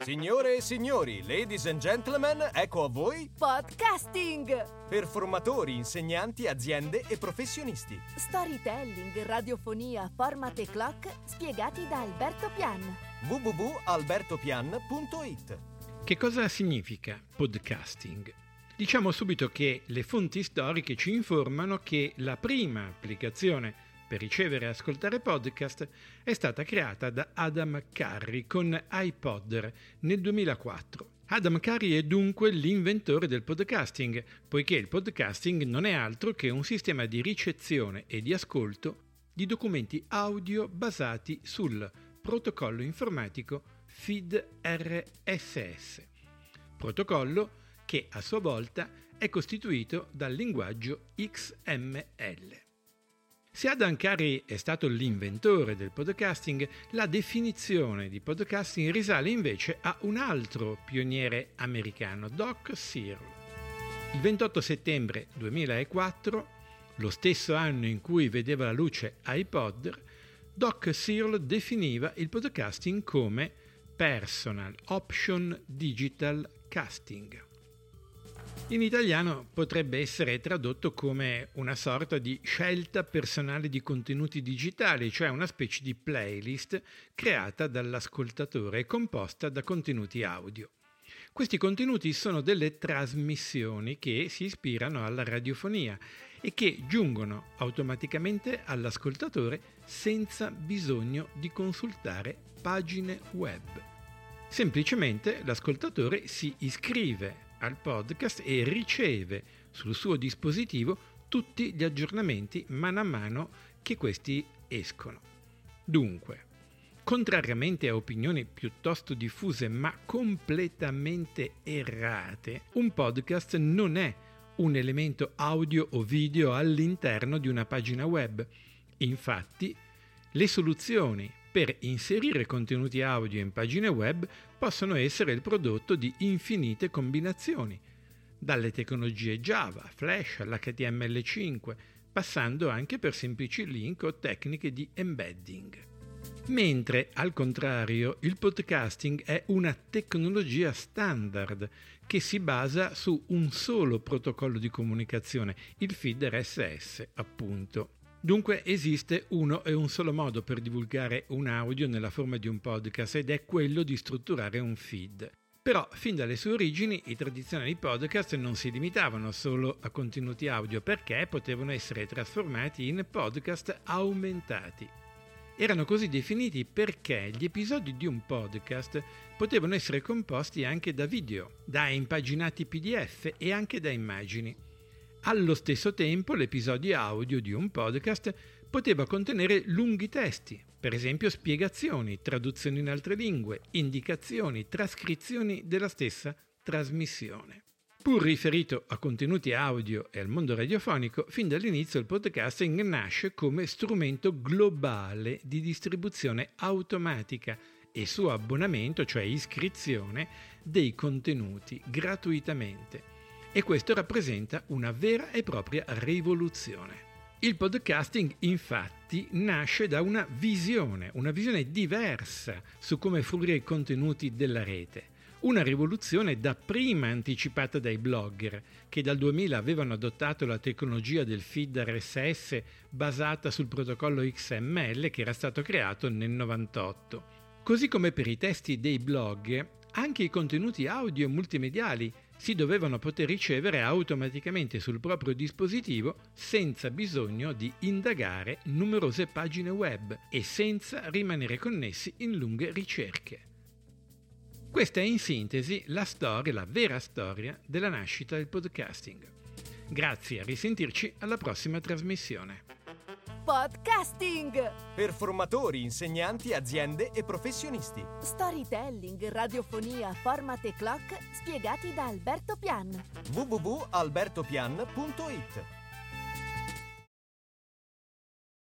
Signore e signori, ladies and gentlemen, ecco a voi Podcasting! per formatori, insegnanti, aziende e professionisti. Storytelling, radiofonia, format e clock spiegati da Alberto Pian. www.albertopian.it Che cosa significa podcasting? Diciamo subito che le fonti storiche ci informano che la prima applicazione per ricevere e ascoltare podcast è stata creata da Adam Curry con iPodder nel 2004. Adam Curry è dunque l'inventore del podcasting, poiché il podcasting non è altro che un sistema di ricezione e di ascolto di documenti audio basati sul protocollo informatico FID RSS, protocollo che a sua volta è costituito dal linguaggio XML. Se Adam Curry è stato l'inventore del podcasting, la definizione di podcasting risale invece a un altro pioniere americano, Doc Searle. Il 28 settembre 2004, lo stesso anno in cui vedeva la luce iPod, Doc Searle definiva il podcasting come Personal Option Digital Casting. In italiano potrebbe essere tradotto come una sorta di scelta personale di contenuti digitali, cioè una specie di playlist creata dall'ascoltatore e composta da contenuti audio. Questi contenuti sono delle trasmissioni che si ispirano alla radiofonia e che giungono automaticamente all'ascoltatore senza bisogno di consultare pagine web. Semplicemente l'ascoltatore si iscrive al podcast e riceve sul suo dispositivo tutti gli aggiornamenti man mano che questi escono. Dunque, contrariamente a opinioni piuttosto diffuse ma completamente errate, un podcast non è un elemento audio o video all'interno di una pagina web. Infatti, le soluzioni per inserire contenuti audio in pagine web possono essere il prodotto di infinite combinazioni, dalle tecnologie Java, Flash all'HTML5, passando anche per semplici link o tecniche di embedding. Mentre al contrario il podcasting è una tecnologia standard che si basa su un solo protocollo di comunicazione, il feed RSS appunto. Dunque esiste uno e un solo modo per divulgare un audio nella forma di un podcast ed è quello di strutturare un feed. Però fin dalle sue origini i tradizionali podcast non si limitavano solo a contenuti audio perché potevano essere trasformati in podcast aumentati. Erano così definiti perché gli episodi di un podcast potevano essere composti anche da video, da impaginati PDF e anche da immagini. Allo stesso tempo l'episodio audio di un podcast poteva contenere lunghi testi, per esempio spiegazioni, traduzioni in altre lingue, indicazioni, trascrizioni della stessa trasmissione. Pur riferito a contenuti audio e al mondo radiofonico, fin dall'inizio il podcasting nasce come strumento globale di distribuzione automatica e su abbonamento, cioè iscrizione, dei contenuti gratuitamente e questo rappresenta una vera e propria rivoluzione. Il podcasting infatti nasce da una visione, una visione diversa su come fruire i contenuti della rete. Una rivoluzione dapprima anticipata dai blogger, che dal 2000 avevano adottato la tecnologia del feed RSS basata sul protocollo XML che era stato creato nel 98. Così come per i testi dei blog, anche i contenuti audio multimediali si dovevano poter ricevere automaticamente sul proprio dispositivo senza bisogno di indagare numerose pagine web e senza rimanere connessi in lunghe ricerche. Questa è in sintesi la storia, la vera storia della nascita del podcasting. Grazie, a risentirci alla prossima trasmissione. Podcasting! Per formatori, insegnanti, aziende e professionisti. Storytelling, radiofonia, format e clock spiegati da Alberto Pian. www.albertopian.it